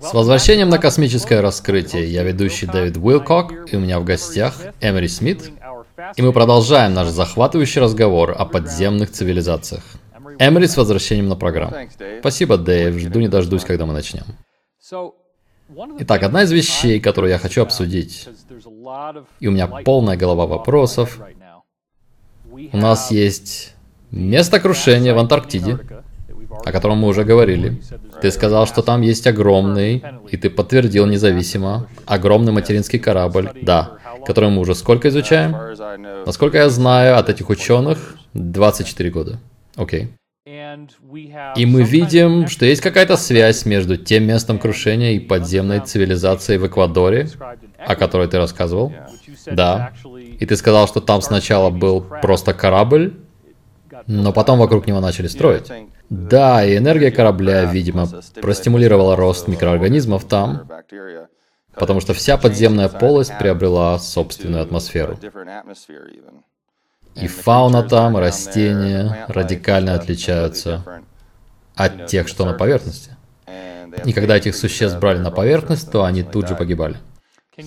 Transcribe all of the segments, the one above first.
С возвращением на космическое раскрытие. Я ведущий Дэвид Уилкок, и у меня в гостях Эмери Смит. И мы продолжаем наш захватывающий разговор о подземных цивилизациях. Эмери с возвращением на программу. Спасибо, Дэйв. Жду не дождусь, когда мы начнем. Итак, одна из вещей, которую я хочу обсудить, и у меня полная голова вопросов. У нас есть место крушения в Антарктиде, о котором мы уже говорили. Ты сказал, что там есть огромный, и ты подтвердил независимо, огромный материнский корабль, да, который мы уже сколько изучаем? Насколько я знаю от этих ученых, 24 года. Окей. И мы видим, что есть какая-то связь между тем местом крушения и подземной цивилизацией в Эквадоре, о которой ты рассказывал. Да. И ты сказал, что там сначала был просто корабль, но потом вокруг него начали строить. Да, и энергия корабля, видимо, простимулировала рост микроорганизмов там, потому что вся подземная полость приобрела собственную атмосферу. И фауна там, и растения радикально отличаются от тех, что на поверхности. И когда этих существ брали на поверхность, то они тут же погибали.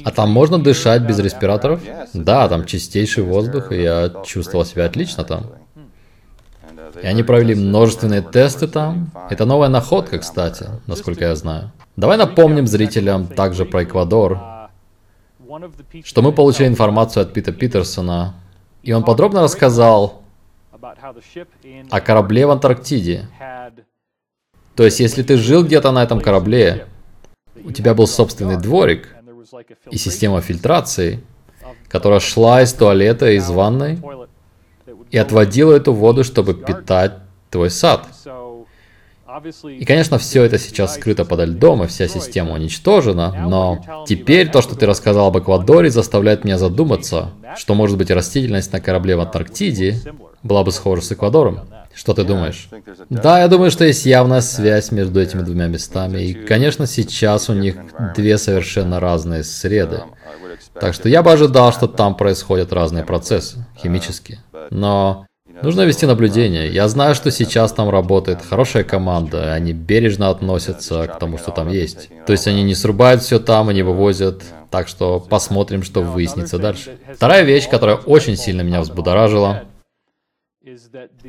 А там можно дышать без респираторов? Да, там чистейший воздух, и я чувствовал себя отлично там. И они провели множественные тесты там. Это новая находка, кстати, насколько я знаю. Давай напомним зрителям также про Эквадор, что мы получили информацию от Пита Питерсона, и он подробно рассказал о корабле в Антарктиде. То есть, если ты жил где-то на этом корабле, у тебя был собственный дворик и система фильтрации, которая шла из туалета, из ванной, и отводила эту воду, чтобы питать твой сад. И, конечно, все это сейчас скрыто подо льдом, и вся система уничтожена, но теперь то, что ты рассказал об Эквадоре, заставляет меня задуматься, что, может быть, растительность на корабле в Антарктиде была бы схожа с Эквадором. Что ты думаешь? Да, я думаю, что есть явная связь между этими двумя местами, и, конечно, сейчас у них две совершенно разные среды. Так что я бы ожидал, что там происходят разные процессы, химические. Но нужно вести наблюдение. Я знаю, что сейчас там работает хорошая команда, они бережно относятся к тому, что там есть. То есть они не срубают все там и не вывозят. Так что посмотрим, что выяснится дальше. Вторая вещь, которая очень сильно меня взбудоражила,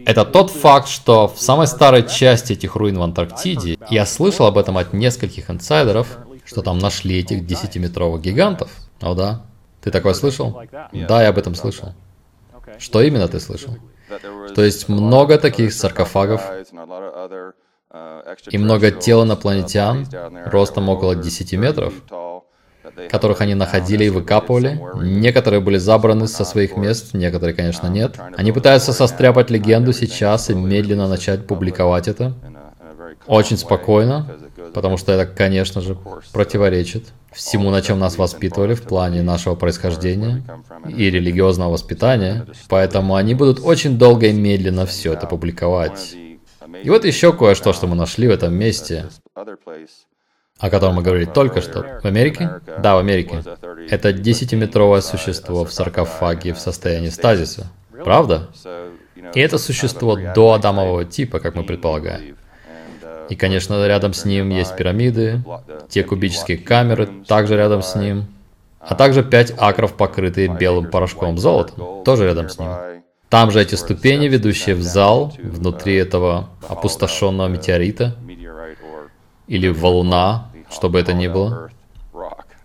это тот факт, что в самой старой части этих руин в Антарктиде, я слышал об этом от нескольких инсайдеров, что там нашли этих 10-метровых гигантов. О да. Ты такое слышал? Да, я об этом слышал. Что именно ты слышал? То есть много таких саркофагов и много тел инопланетян ростом около 10 метров, которых они находили и выкапывали. Некоторые были забраны со своих мест, некоторые, конечно, нет. Они пытаются состряпать легенду сейчас и медленно начать публиковать это. Очень спокойно, потому что это, конечно же, противоречит всему, на чем нас воспитывали в плане нашего происхождения и религиозного воспитания. Поэтому они будут очень долго и медленно все это публиковать. И вот еще кое-что, что мы нашли в этом месте, о котором мы говорили только что. В Америке? Да, в Америке. Это 10-метровое существо в саркофаге в состоянии стазиса. Правда? И это существо до Адамового типа, как мы предполагаем. И, конечно, рядом с ним есть пирамиды, те кубические камеры также рядом с ним, а также пять акров, покрытые белым порошком золотом, тоже рядом с ним. Там же эти ступени, ведущие в зал, внутри этого опустошенного метеорита, или валуна, что бы это ни было,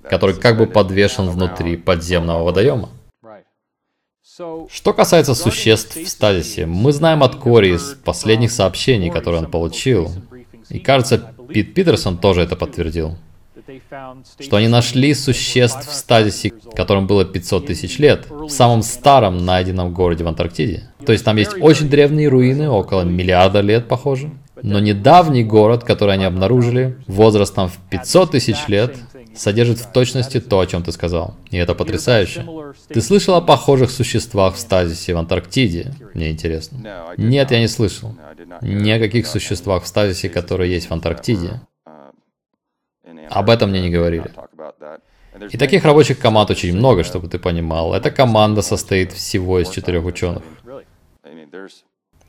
который как бы подвешен внутри подземного водоема. Что касается существ в стазисе, мы знаем от Кори из последних сообщений, которые он получил, и кажется, Пит Питерсон тоже это подтвердил. Что они нашли существ в стазисе, которым было 500 тысяч лет, в самом старом найденном городе в Антарктиде. То есть там есть очень древние руины, около миллиарда лет, похоже. Но недавний город, который они обнаружили, возрастом в 500 тысяч лет, содержит в точности то, о чем ты сказал. И это потрясающе. Ты слышал о похожих существах в стазисе в Антарктиде? Мне интересно. Нет, я не слышал. Ни о каких существах в стазисе, которые есть в Антарктиде. Об этом мне не говорили. И таких рабочих команд очень много, чтобы ты понимал. Эта команда состоит всего из четырех ученых.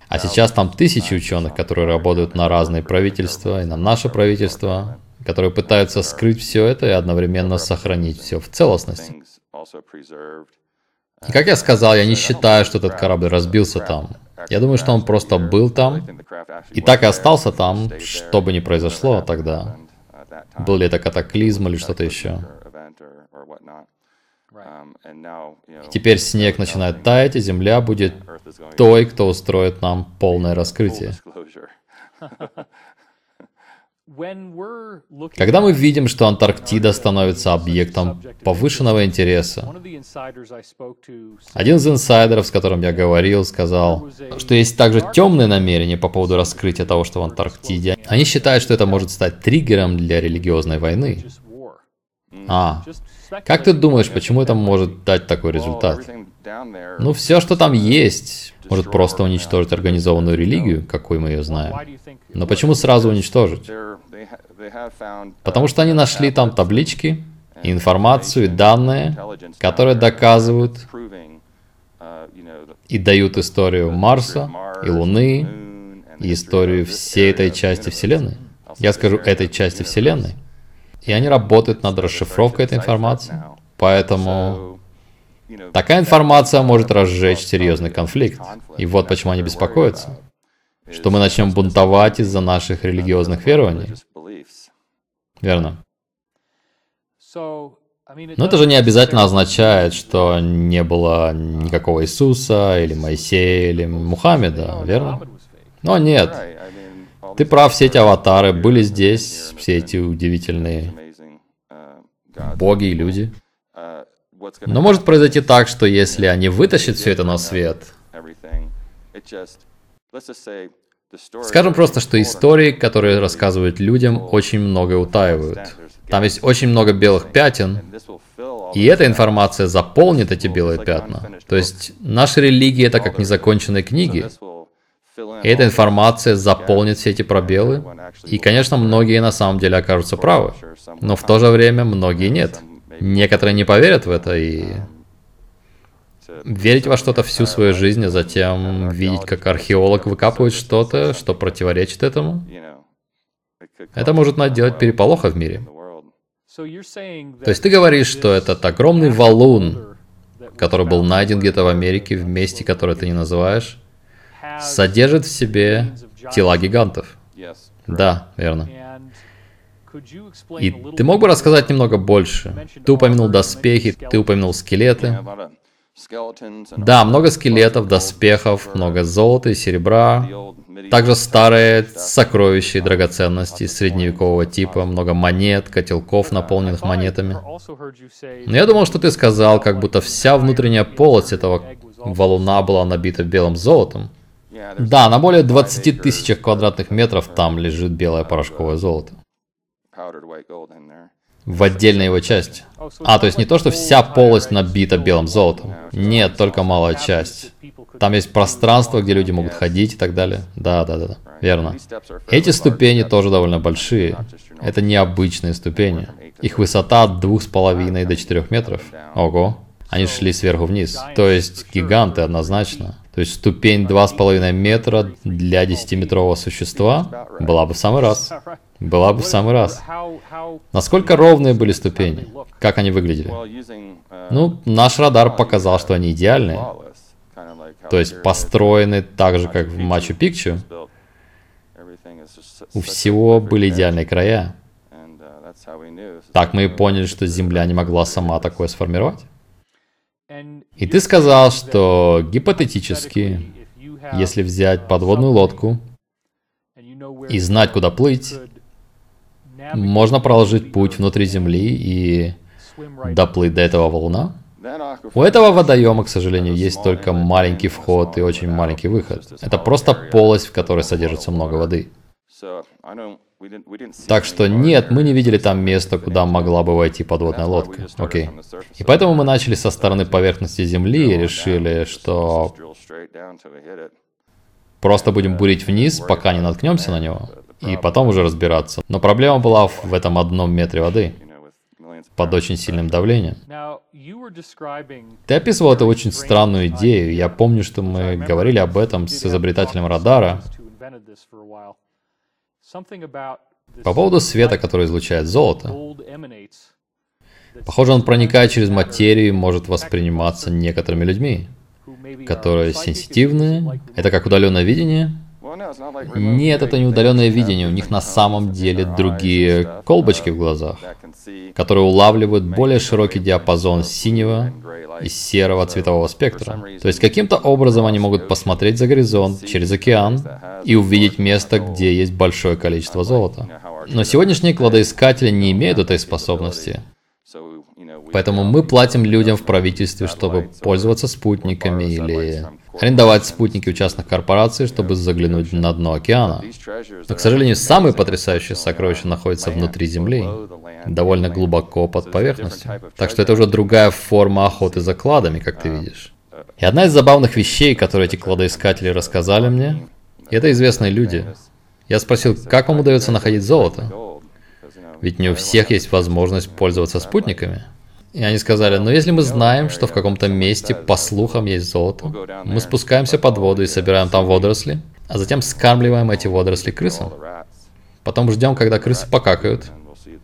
А сейчас там тысячи ученых, которые работают на разные правительства и на наше правительство, которые пытаются скрыть все это и одновременно сохранить все в целостности. И как я сказал, я не считаю, что этот корабль разбился там. Я думаю, что он просто был там и так и остался там, что бы ни произошло тогда. Был ли это катаклизм или что-то еще. Теперь снег начинает таять, и Земля будет той, кто устроит нам полное раскрытие. Когда мы видим, что Антарктида становится объектом повышенного интереса, один из инсайдеров, с которым я говорил, сказал, что есть также темные намерения по поводу раскрытия того, что в Антарктиде. Они считают, что это может стать триггером для религиозной войны. А, как ты думаешь, почему это может дать такой результат? Ну, все, что там есть, может просто уничтожить организованную религию, какой мы ее знаем. Но почему сразу уничтожить? Потому что они нашли там таблички, информацию и данные, которые доказывают и дают историю Марса и Луны, и историю всей этой части Вселенной. Я скажу этой части Вселенной. И они работают над расшифровкой этой информации. Поэтому такая информация может разжечь серьезный конфликт. И вот почему они беспокоятся. Что мы начнем бунтовать из-за наших религиозных верований. Верно. Но это же не обязательно означает, что не было никакого Иисуса, или Моисея, или Мухаммеда, верно? Но нет. Ты прав, все эти аватары были здесь, все эти удивительные боги и люди. Но может произойти так, что если они вытащат все это на свет, Скажем просто, что истории, которые рассказывают людям, очень многое утаивают. Там есть очень много белых пятен, и эта информация заполнит эти белые пятна. То есть наша религия это как незаконченные книги. И эта информация заполнит все эти пробелы. И, конечно, многие на самом деле окажутся правы. Но в то же время многие нет. Некоторые не поверят в это и верить во что-то всю свою жизнь, а затем видеть, как археолог выкапывает что-то, что противоречит этому, это может наделать переполоха в мире. То есть ты говоришь, что этот огромный валун, который был найден где-то в Америке, в месте, которое ты не называешь, содержит в себе тела гигантов. Да, верно. И ты мог бы рассказать немного больше? Ты упомянул доспехи, ты упомянул скелеты. Да, много скелетов, доспехов, много золота и серебра. Также старые сокровища и драгоценности средневекового типа, много монет, котелков, наполненных монетами. Но я думал, что ты сказал, как будто вся внутренняя полость этого валуна была набита белым золотом. Да, на более 20 тысячах квадратных метров там лежит белое порошковое золото в отдельной его части. А, то есть не то, что вся полость набита белым золотом. Нет, только малая часть. Там есть пространство, где люди могут ходить и так далее. Да, да, да, да. верно. Эти ступени тоже довольно большие. Это необычные ступени. Их высота от двух с половиной до четырех метров. Ого. Они шли сверху вниз. То есть гиганты однозначно. То есть ступень 2,5 метра для 10-метрового существа была бы в самый раз. Была бы в самый раз. Насколько ровные были ступени? Как они выглядели? Ну, наш радар показал, что они идеальные. То есть построены так же, как в Мачу-Пикчу. У всего были идеальные края. Так мы и поняли, что Земля не могла сама такое сформировать. И ты сказал, что гипотетически, если взять подводную лодку и знать, куда плыть, можно проложить путь внутри Земли и доплыть до этого волна. У этого водоема, к сожалению, есть только маленький вход и очень маленький выход. Это просто полость, в которой содержится много воды. Так что нет, мы не видели там места, куда могла бы войти подводная лодка. Окей. И поэтому мы начали со стороны поверхности Земли и решили, что просто будем бурить вниз, пока не наткнемся на него, и потом уже разбираться. Но проблема была в этом одном метре воды. под очень сильным давлением. Ты описывал эту очень странную идею. Я помню, что мы говорили об этом с изобретателем радара. По поводу света, который излучает золото. Похоже, он проникает через материю и может восприниматься некоторыми людьми, которые сенситивны. Это как удаленное видение. Нет, это не удаленное видение, у них на самом деле другие колбочки в глазах, которые улавливают более широкий диапазон синего и серого цветового спектра. То есть каким-то образом они могут посмотреть за горизонт, через океан, и увидеть место, где есть большое количество золота. Но сегодняшние кладоискатели не имеют этой способности. Поэтому мы платим людям в правительстве, чтобы пользоваться спутниками или арендовать спутники у частных корпораций, чтобы заглянуть на дно океана. Но, к сожалению, самые потрясающие сокровища находятся внутри Земли, довольно глубоко под поверхностью. Так что это уже другая форма охоты за кладами, как ты видишь. И одна из забавных вещей, которые эти кладоискатели рассказали мне, это известные люди. Я спросил, как вам удается находить золото? Ведь не у всех есть возможность пользоваться спутниками. И они сказали, ну если мы знаем, что в каком-то месте, по слухам, есть золото, мы спускаемся под воду и собираем там водоросли, а затем скармливаем эти водоросли крысам. Потом ждем, когда крысы покакают,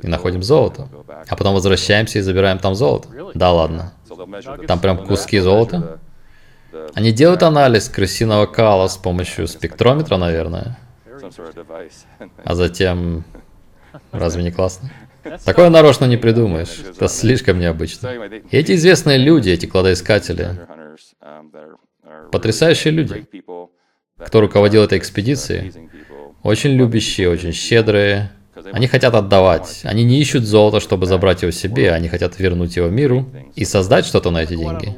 и находим золото. А потом возвращаемся и забираем там золото. Да ладно. Там прям куски золота. Они делают анализ крысиного кала с помощью спектрометра, наверное. А затем... Разве не классно? Такое нарочно не придумаешь. Это слишком необычно. И эти известные люди, эти кладоискатели, потрясающие люди. Кто руководил этой экспедицией? Очень любящие, очень щедрые. Они хотят отдавать. Они не ищут золото, чтобы забрать его себе, они хотят вернуть его миру и создать что-то на эти деньги.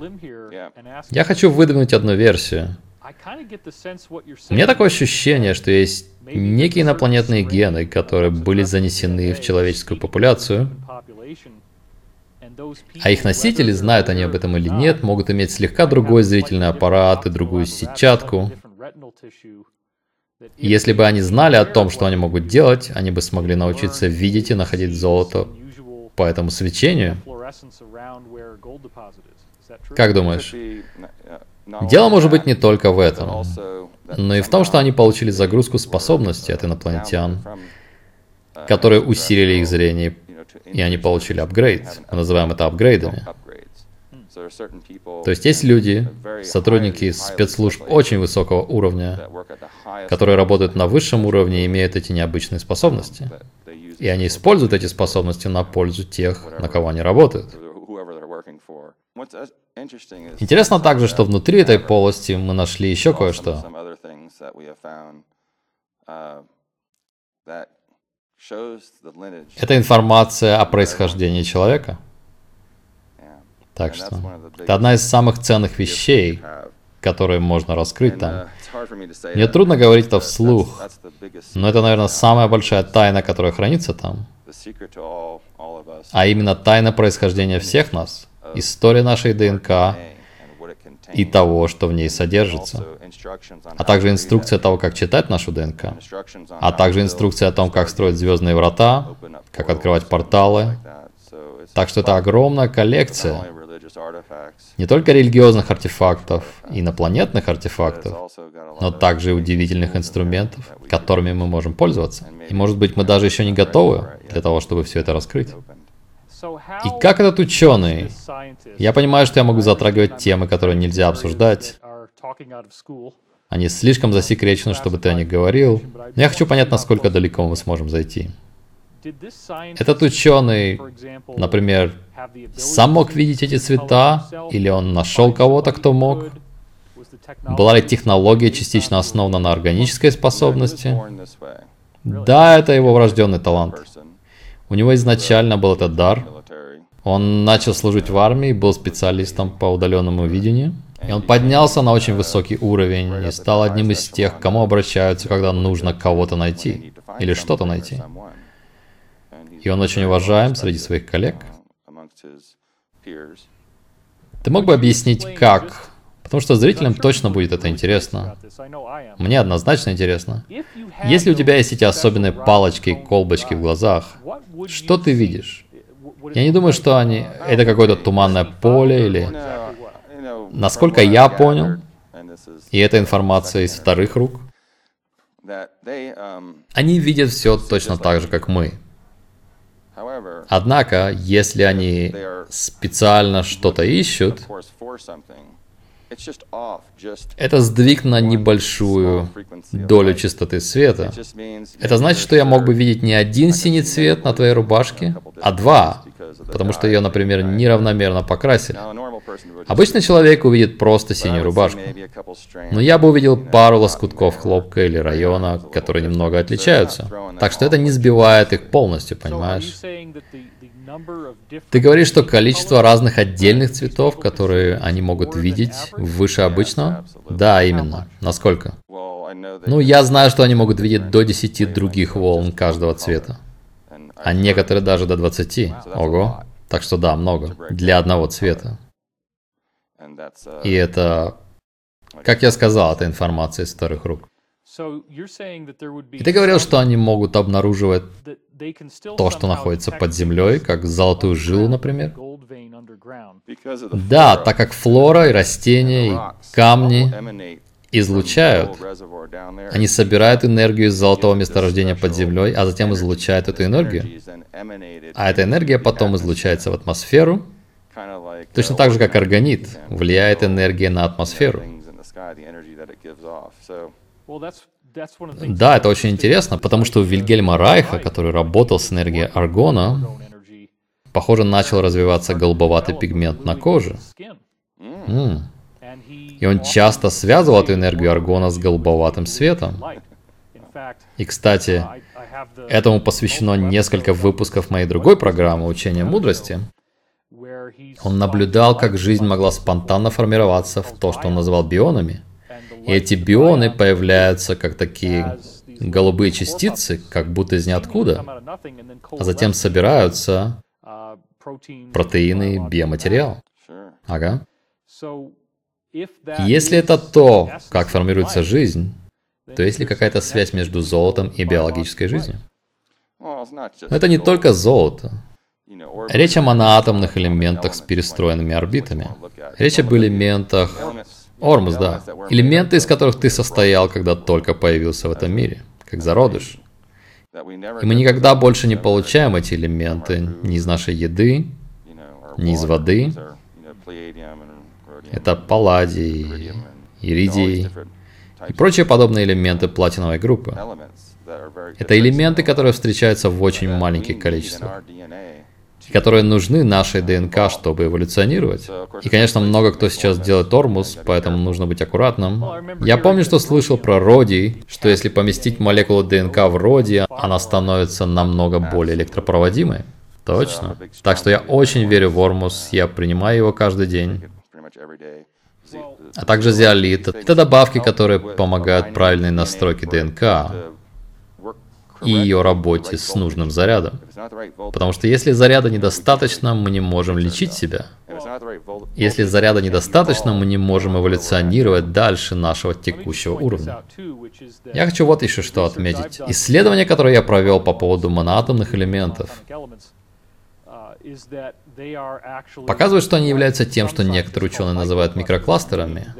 Я хочу выдвинуть одну версию. У меня такое ощущение, что есть некие инопланетные гены, которые были занесены в человеческую популяцию, а их носители, знают они об этом или нет, могут иметь слегка другой зрительный аппарат и другую сетчатку. И если бы они знали о том, что они могут делать, они бы смогли научиться видеть и находить золото по этому свечению. Как думаешь? Дело может быть не только в этом, но и в том, что они получили загрузку способностей от инопланетян, которые усилили их зрение, и они получили апгрейд. Мы называем это апгрейдами. То есть есть люди, сотрудники спецслужб очень высокого уровня, которые работают на высшем уровне и имеют эти необычные способности. И они используют эти способности на пользу тех, на кого они работают. Интересно также, что внутри этой полости мы нашли еще кое-что. Это информация о происхождении человека. Так что это одна из самых ценных вещей, которые можно раскрыть там. Uh, Мне трудно говорить это вслух, но это, наверное, самая большая тайна, которая хранится там. А именно тайна происхождения всех нас, история нашей ДНК и того, что в ней содержится, а также инструкция того, как читать нашу ДНК, а также инструкция о том, как строить звездные врата, как открывать порталы. Так что это огромная коллекция не только религиозных артефактов, инопланетных артефактов, но также и удивительных инструментов, которыми мы можем пользоваться. И может быть мы даже еще не готовы для того, чтобы все это раскрыть. И как этот ученый? Я понимаю, что я могу затрагивать темы, которые нельзя обсуждать. Они слишком засекречены, чтобы ты о них говорил. Но я хочу понять, насколько далеко мы сможем зайти. Этот ученый, например, сам мог видеть эти цвета, или он нашел кого-то, кто мог? Была ли технология частично основана на органической способности? Да, это его врожденный талант. У него изначально был этот дар. Он начал служить в армии, был специалистом по удаленному видению. И он поднялся на очень высокий уровень и стал одним из тех, кому обращаются, когда нужно кого-то найти или что-то найти. И он очень уважаем среди своих коллег. Ты мог бы объяснить, как? Потому что зрителям точно будет это интересно. Мне однозначно интересно. Если у тебя есть эти особенные палочки колбочки в глазах, что ты видишь? Я не думаю, что они... Это какое-то туманное поле или... Насколько я понял, и эта информация из вторых рук, они видят все точно так же, как мы. Однако, если они специально что-то ищут, это сдвиг на небольшую долю частоты света. Это значит, что я мог бы видеть не один синий цвет на твоей рубашке, а два, потому что ее, например, неравномерно покрасили. Обычный человек увидит просто синюю рубашку. Но я бы увидел пару лоскутков хлопка или района, которые немного отличаются. Так что это не сбивает их полностью, понимаешь? Ты говоришь, что количество разных отдельных цветов, которые они могут видеть, выше обычного? Да, именно. Насколько? Ну, я знаю, что они могут видеть до 10 других волн каждого цвета. А некоторые даже до 20. Ого. Так что да, много. Для одного цвета. И это, как я сказал, это информация из старых рук. И ты говорил, что они могут обнаруживать то, что находится под землей, как золотую жилу, например? Да, так как флора и растения, и камни излучают. Они собирают энергию из золотого месторождения под землей, а затем излучают эту энергию. А эта энергия потом излучается в атмосферу. Точно так же, как органит, влияет энергия на атмосферу. Да, это очень интересно, потому что у Вильгельма Райха, который работал с энергией аргона, похоже, начал развиваться голубоватый пигмент на коже. М. И он часто связывал эту энергию аргона с голубоватым светом. И, кстати, этому посвящено несколько выпусков моей другой программы «Учение мудрости». Он наблюдал, как жизнь могла спонтанно формироваться в то, что он назвал бионами. И эти бионы появляются как такие голубые частицы, как будто из ниоткуда, а затем собираются протеины биоматериал. Ага. Если это то, как формируется жизнь, то есть ли какая-то связь между золотом и биологической жизнью? Но это не только золото. Речь о моноатомных элементах с перестроенными орбитами. Речь об элементах... Ормус, да. Элементы, из которых ты состоял, когда только появился в этом мире, как зародыш. И мы никогда больше не получаем эти элементы ни из нашей еды, ни из воды. Это палладий, иридий и прочие подобные элементы платиновой группы. Это элементы, которые встречаются в очень маленьких количествах которые нужны нашей ДНК, чтобы эволюционировать. И, конечно, много кто сейчас делает тормоз, поэтому нужно быть аккуратным. Я помню, что слышал про родий, что если поместить молекулу ДНК в родии, она становится намного более электропроводимой. Точно. Так что я очень верю в Ормус, я принимаю его каждый день. А также зиолит. Это добавки, которые помогают правильной настройке ДНК и ее работе с нужным зарядом. Потому что если заряда недостаточно, мы не можем лечить себя. Если заряда недостаточно, мы не можем эволюционировать дальше нашего текущего уровня. Я хочу вот еще что отметить. Исследование, которое я провел по поводу моноатомных элементов, показывает, что они являются тем, что некоторые ученые называют микрокластерами.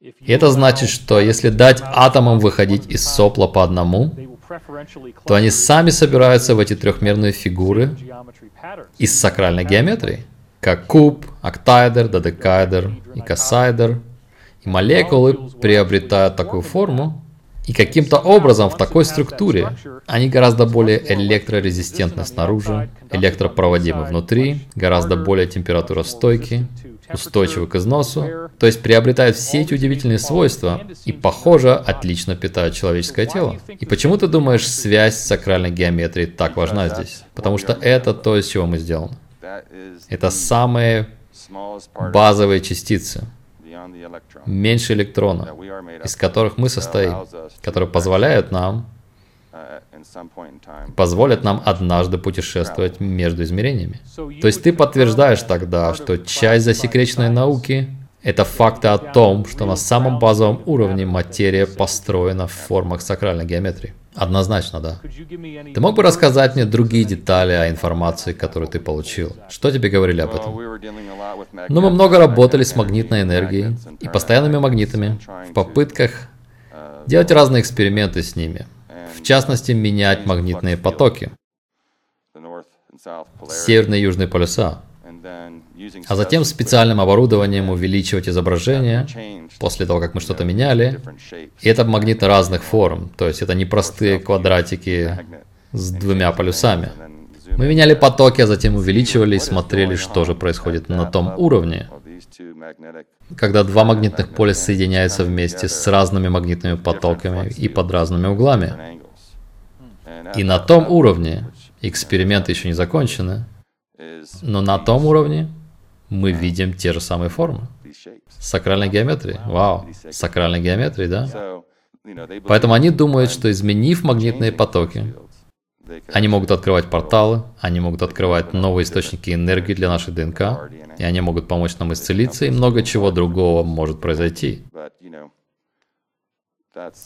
И это значит, что если дать атомам выходить из сопла по одному, то они сами собираются в эти трехмерные фигуры из сакральной геометрии, как куб, октаэдр, додекаэдр и косаэдр. И молекулы приобретают такую форму, и каким-то образом в такой структуре они гораздо более электрорезистентны снаружи, электропроводимы внутри, гораздо более температуростойкие, устойчивы к износу, то есть приобретают все эти удивительные свойства и, похоже, отлично питают человеческое тело. И почему ты думаешь, связь с сакральной геометрией так важна здесь? Потому что это то, из чего мы сделаны. Это самые базовые частицы, меньше электрона, из которых мы состоим, которые позволяют нам позволят нам однажды путешествовать между измерениями. То есть ты подтверждаешь тогда, что часть засекреченной науки — это факты о том, что на самом базовом уровне материя построена в формах сакральной геометрии. Однозначно, да. Ты мог бы рассказать мне другие детали о информации, которую ты получил? Что тебе говорили об этом? Ну, мы много работали с магнитной энергией и постоянными магнитами в попытках делать разные эксперименты с ними. В частности, менять магнитные потоки. Северные и южные полюса а затем специальным оборудованием увеличивать изображение после того, как мы что-то меняли. И это магниты разных форм, то есть это не простые квадратики с двумя полюсами. Мы меняли потоки, а затем увеличивали и смотрели, что же происходит на том уровне. Когда два магнитных поля соединяются вместе с разными магнитными потоками и под разными углами. И на том уровне, эксперименты еще не закончены, но на том уровне мы видим те же самые формы. Сакральной геометрии. Вау. Сакральной геометрии, да? Поэтому они думают, что изменив магнитные потоки, они могут открывать порталы, они могут открывать новые источники энергии для нашей ДНК, и они могут помочь нам исцелиться, и много чего другого может произойти.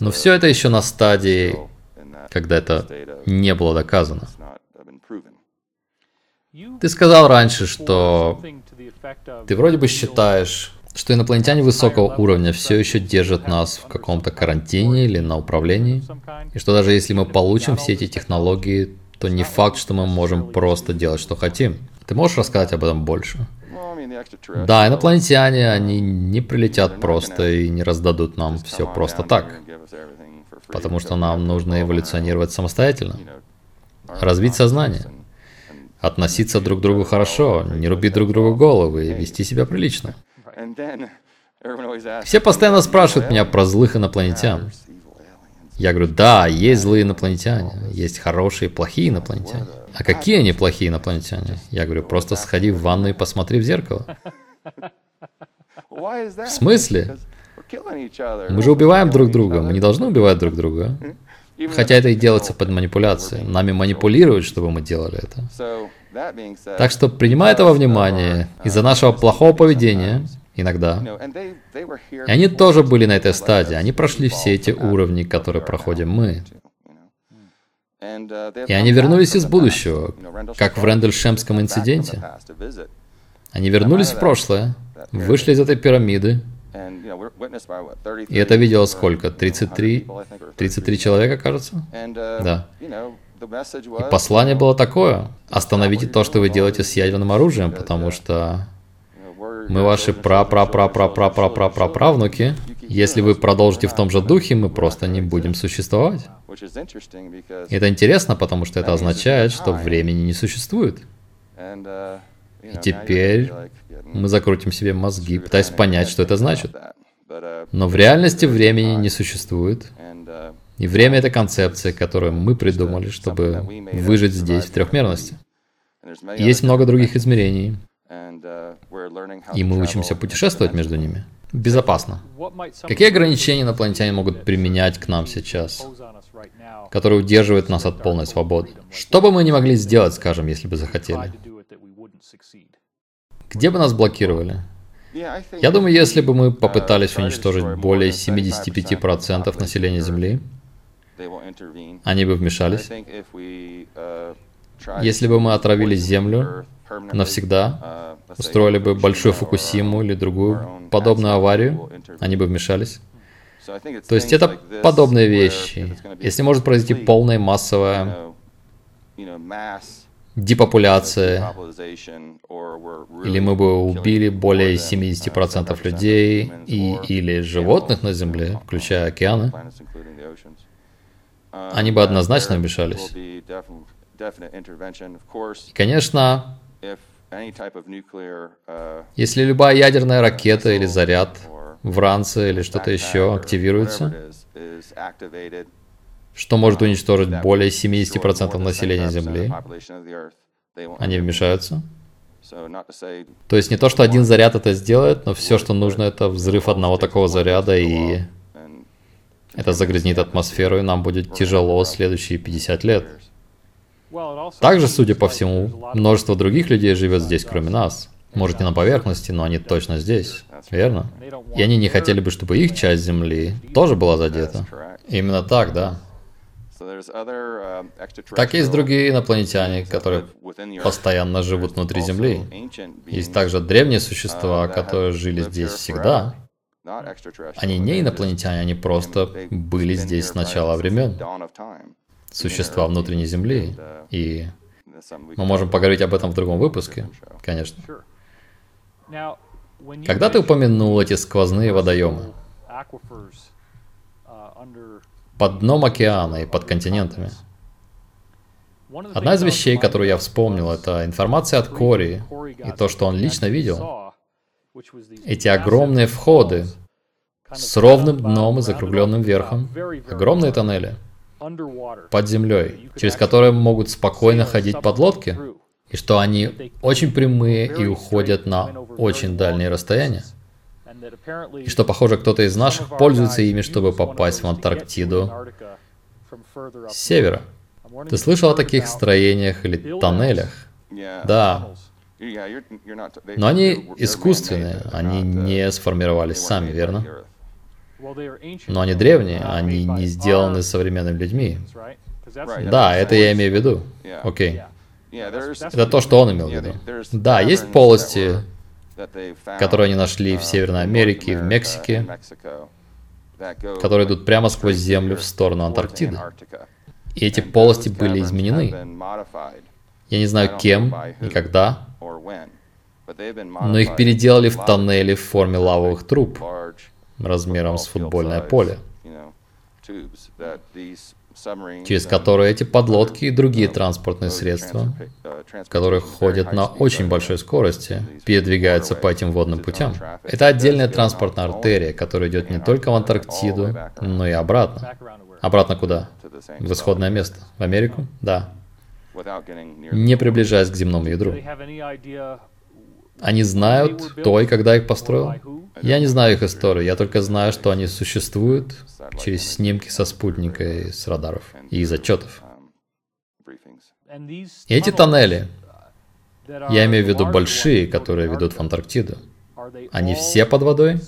Но все это еще на стадии, когда это не было доказано. Ты сказал раньше, что ты вроде бы считаешь, что инопланетяне высокого уровня все еще держат нас в каком-то карантине или на управлении, и что даже если мы получим все эти технологии, то не факт, что мы можем просто делать, что хотим. Ты можешь рассказать об этом больше? Да, инопланетяне, они не прилетят просто и не раздадут нам все просто так. Потому что нам нужно эволюционировать самостоятельно. Развить сознание относиться друг к другу хорошо, не рубить друг другу головы и вести себя прилично. Все постоянно спрашивают меня про злых инопланетян. Я говорю, да, есть злые инопланетяне, есть хорошие и плохие инопланетяне. А какие они плохие инопланетяне? Я говорю, просто сходи в ванну и посмотри в зеркало. В смысле? Мы же убиваем друг друга, мы не должны убивать друг друга. Хотя это и делается под манипуляцией. Нами манипулируют, чтобы мы делали это. Так что принимая это во внимание, из-за нашего плохого поведения, иногда, и они тоже были на этой стадии, они прошли все эти уровни, которые проходим мы. И они вернулись из будущего, как в Рэндальшемском инциденте. Они вернулись в прошлое, вышли из этой пирамиды, и это видело сколько? 33? 33 человека, кажется? Да. И послание было такое. Остановите то, что вы делаете с ядерным оружием, потому что мы ваши пра-пра-пра-пра-пра-пра-пра-правнуки. Если вы продолжите в том же духе, мы просто не будем существовать. Это интересно, потому что это означает, что времени не существует. И теперь мы закрутим себе мозги, пытаясь понять, что это значит. Но в реальности времени не существует. И время — это концепция, которую мы придумали, чтобы выжить здесь, в трехмерности. Есть много других измерений, и мы учимся путешествовать между ними. Безопасно. Какие ограничения инопланетяне могут применять к нам сейчас, которые удерживают нас от полной свободы? Что бы мы не могли сделать, скажем, если бы захотели? Где бы нас блокировали? Я думаю, если бы мы попытались уничтожить более 75% населения Земли, они бы вмешались. Если бы мы отравили Землю навсегда, устроили бы большую Фукусиму или другую подобную аварию, они бы вмешались. То есть это подобные вещи. Если может произойти полная массовая депопуляция, или мы бы убили более 70% людей и или животных на Земле, включая океаны, они бы однозначно вмешались. И, конечно, если любая ядерная ракета или заряд в ранце или что-то еще активируется, что может уничтожить более 70% населения Земли, они вмешаются. То есть не то, что один заряд это сделает, но все, что нужно, это взрыв одного такого заряда, и это загрязнит атмосферу, и нам будет тяжело следующие 50 лет. Также, судя по всему, множество других людей живет здесь, кроме нас. Может, не на поверхности, но они точно здесь, верно? И они не хотели бы, чтобы их часть Земли тоже была задета. Именно так, да. Так есть другие инопланетяне, которые постоянно живут внутри Земли. Есть также древние существа, которые жили здесь всегда. Они не инопланетяне, они просто были здесь с начала времен. Существа внутренней Земли. И мы можем поговорить об этом в другом выпуске, конечно. Когда ты упомянул эти сквозные водоемы, под дном океана и под континентами, Одна из вещей, которую я вспомнил, это информация от Кори и то, что он лично видел. Эти огромные входы с ровным дном и закругленным верхом, огромные тоннели под землей, через которые могут спокойно ходить подлодки, и что они очень прямые и уходят на очень дальние расстояния. И что, похоже, кто-то из наших пользуется ими, чтобы попасть в Антарктиду с севера. Ты слышал о таких строениях или тоннелях? Да. Но они искусственные, они не сформировались сами, верно? Но они древние, они не сделаны современными людьми. Да, это я имею в виду. Окей. Это то, что он имел в виду. Да, есть полости, которые они нашли в Северной Америке и в Мексике, которые идут прямо сквозь землю в сторону Антарктиды. И эти полости были изменены. Я не знаю кем и когда, но их переделали в тоннели в форме лавовых труб размером с футбольное поле, через которые эти подлодки и другие транспортные средства, которые ходят на очень большой скорости, передвигаются по этим водным путям. Это отдельная транспортная артерия, которая идет не только в Антарктиду, но и обратно. Обратно куда? В исходное место. В Америку? Да. Не приближаясь к земному ядру. Они знают, кто и когда их построил? Я не знаю их историю, я только знаю, что они существуют через снимки со спутника и с радаров и из отчетов. И эти тоннели, я имею в виду большие, которые ведут в Антарктиду, они все под водой?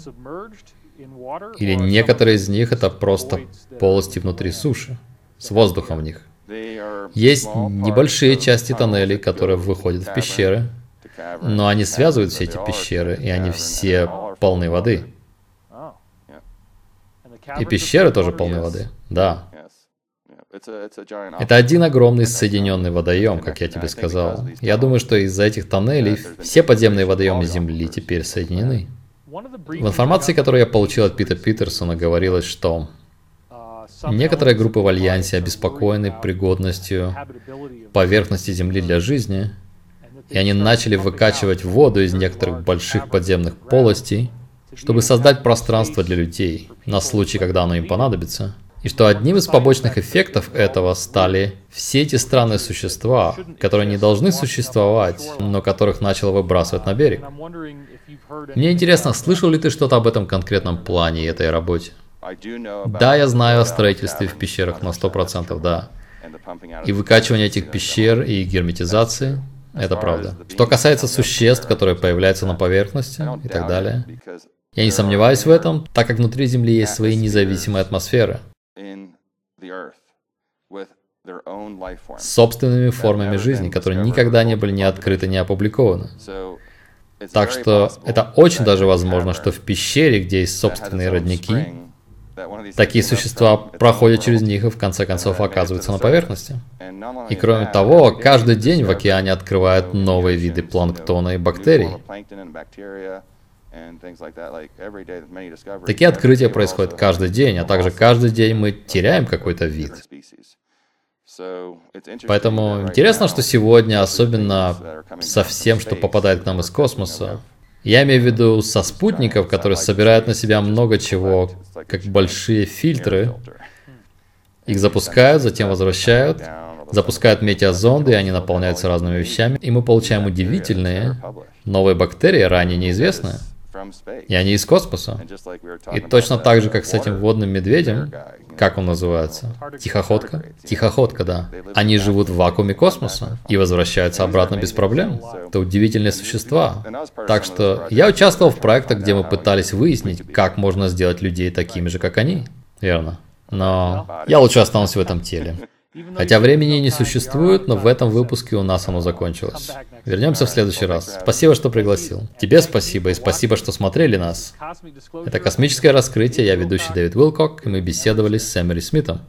Или некоторые из них это просто полости внутри суши, с воздухом в них? Есть небольшие части тоннелей, которые выходят в пещеры, но они связывают все эти пещеры, и они все полны воды. И пещеры тоже полны воды. Да. Это один огромный соединенный водоем, как я тебе сказал. Я думаю, что из-за этих тоннелей все подземные водоемы Земли теперь соединены. В информации, которую я получил от Пита Питерсона, говорилось, что некоторые группы в Альянсе обеспокоены пригодностью поверхности Земли для жизни, и они начали выкачивать воду из некоторых больших подземных полостей, чтобы создать пространство для людей на случай, когда оно им понадобится. И что одним из побочных эффектов этого стали все эти странные существа, которые не должны существовать, но которых начал выбрасывать на берег. Мне интересно, слышал ли ты что-то об этом конкретном плане и этой работе? Да, я знаю о строительстве в пещерах на 100%, да. И выкачивание этих пещер и герметизации, это правда. Что касается существ, которые появляются на поверхности и так далее, я не сомневаюсь в этом, так как внутри Земли есть свои независимые атмосферы с собственными формами жизни, которые никогда не были ни открыты, ни опубликованы. Так что это очень даже возможно, что в пещере, где есть собственные родники, такие существа проходят через них и в конце концов оказываются на поверхности. И кроме того, каждый день в океане открывают новые виды планктона и бактерий. Такие открытия происходят каждый день, а также каждый день мы теряем какой-то вид. Поэтому интересно, что сегодня, особенно со всем, что попадает к нам из космоса, я имею в виду со спутников, которые собирают на себя много чего, как большие фильтры, их запускают, затем возвращают, запускают метеозонды, и они наполняются разными вещами, и мы получаем удивительные новые бактерии, ранее неизвестные. И они из космоса. И точно так же, как с этим водным медведем, как он называется? Тихоходка? Тихоходка, да. Они живут в вакууме космоса и возвращаются обратно без проблем. Это удивительные существа. Так что я участвовал в проектах, где мы пытались выяснить, как можно сделать людей такими же, как они. Верно. Но я лучше останусь в этом теле. Хотя времени не существует, но в этом выпуске у нас оно закончилось. Вернемся в следующий раз. Спасибо, что пригласил. Тебе спасибо и спасибо, что смотрели нас. Это «Космическое раскрытие», я ведущий Дэвид Уилкок, и мы беседовали с Эмери Смитом.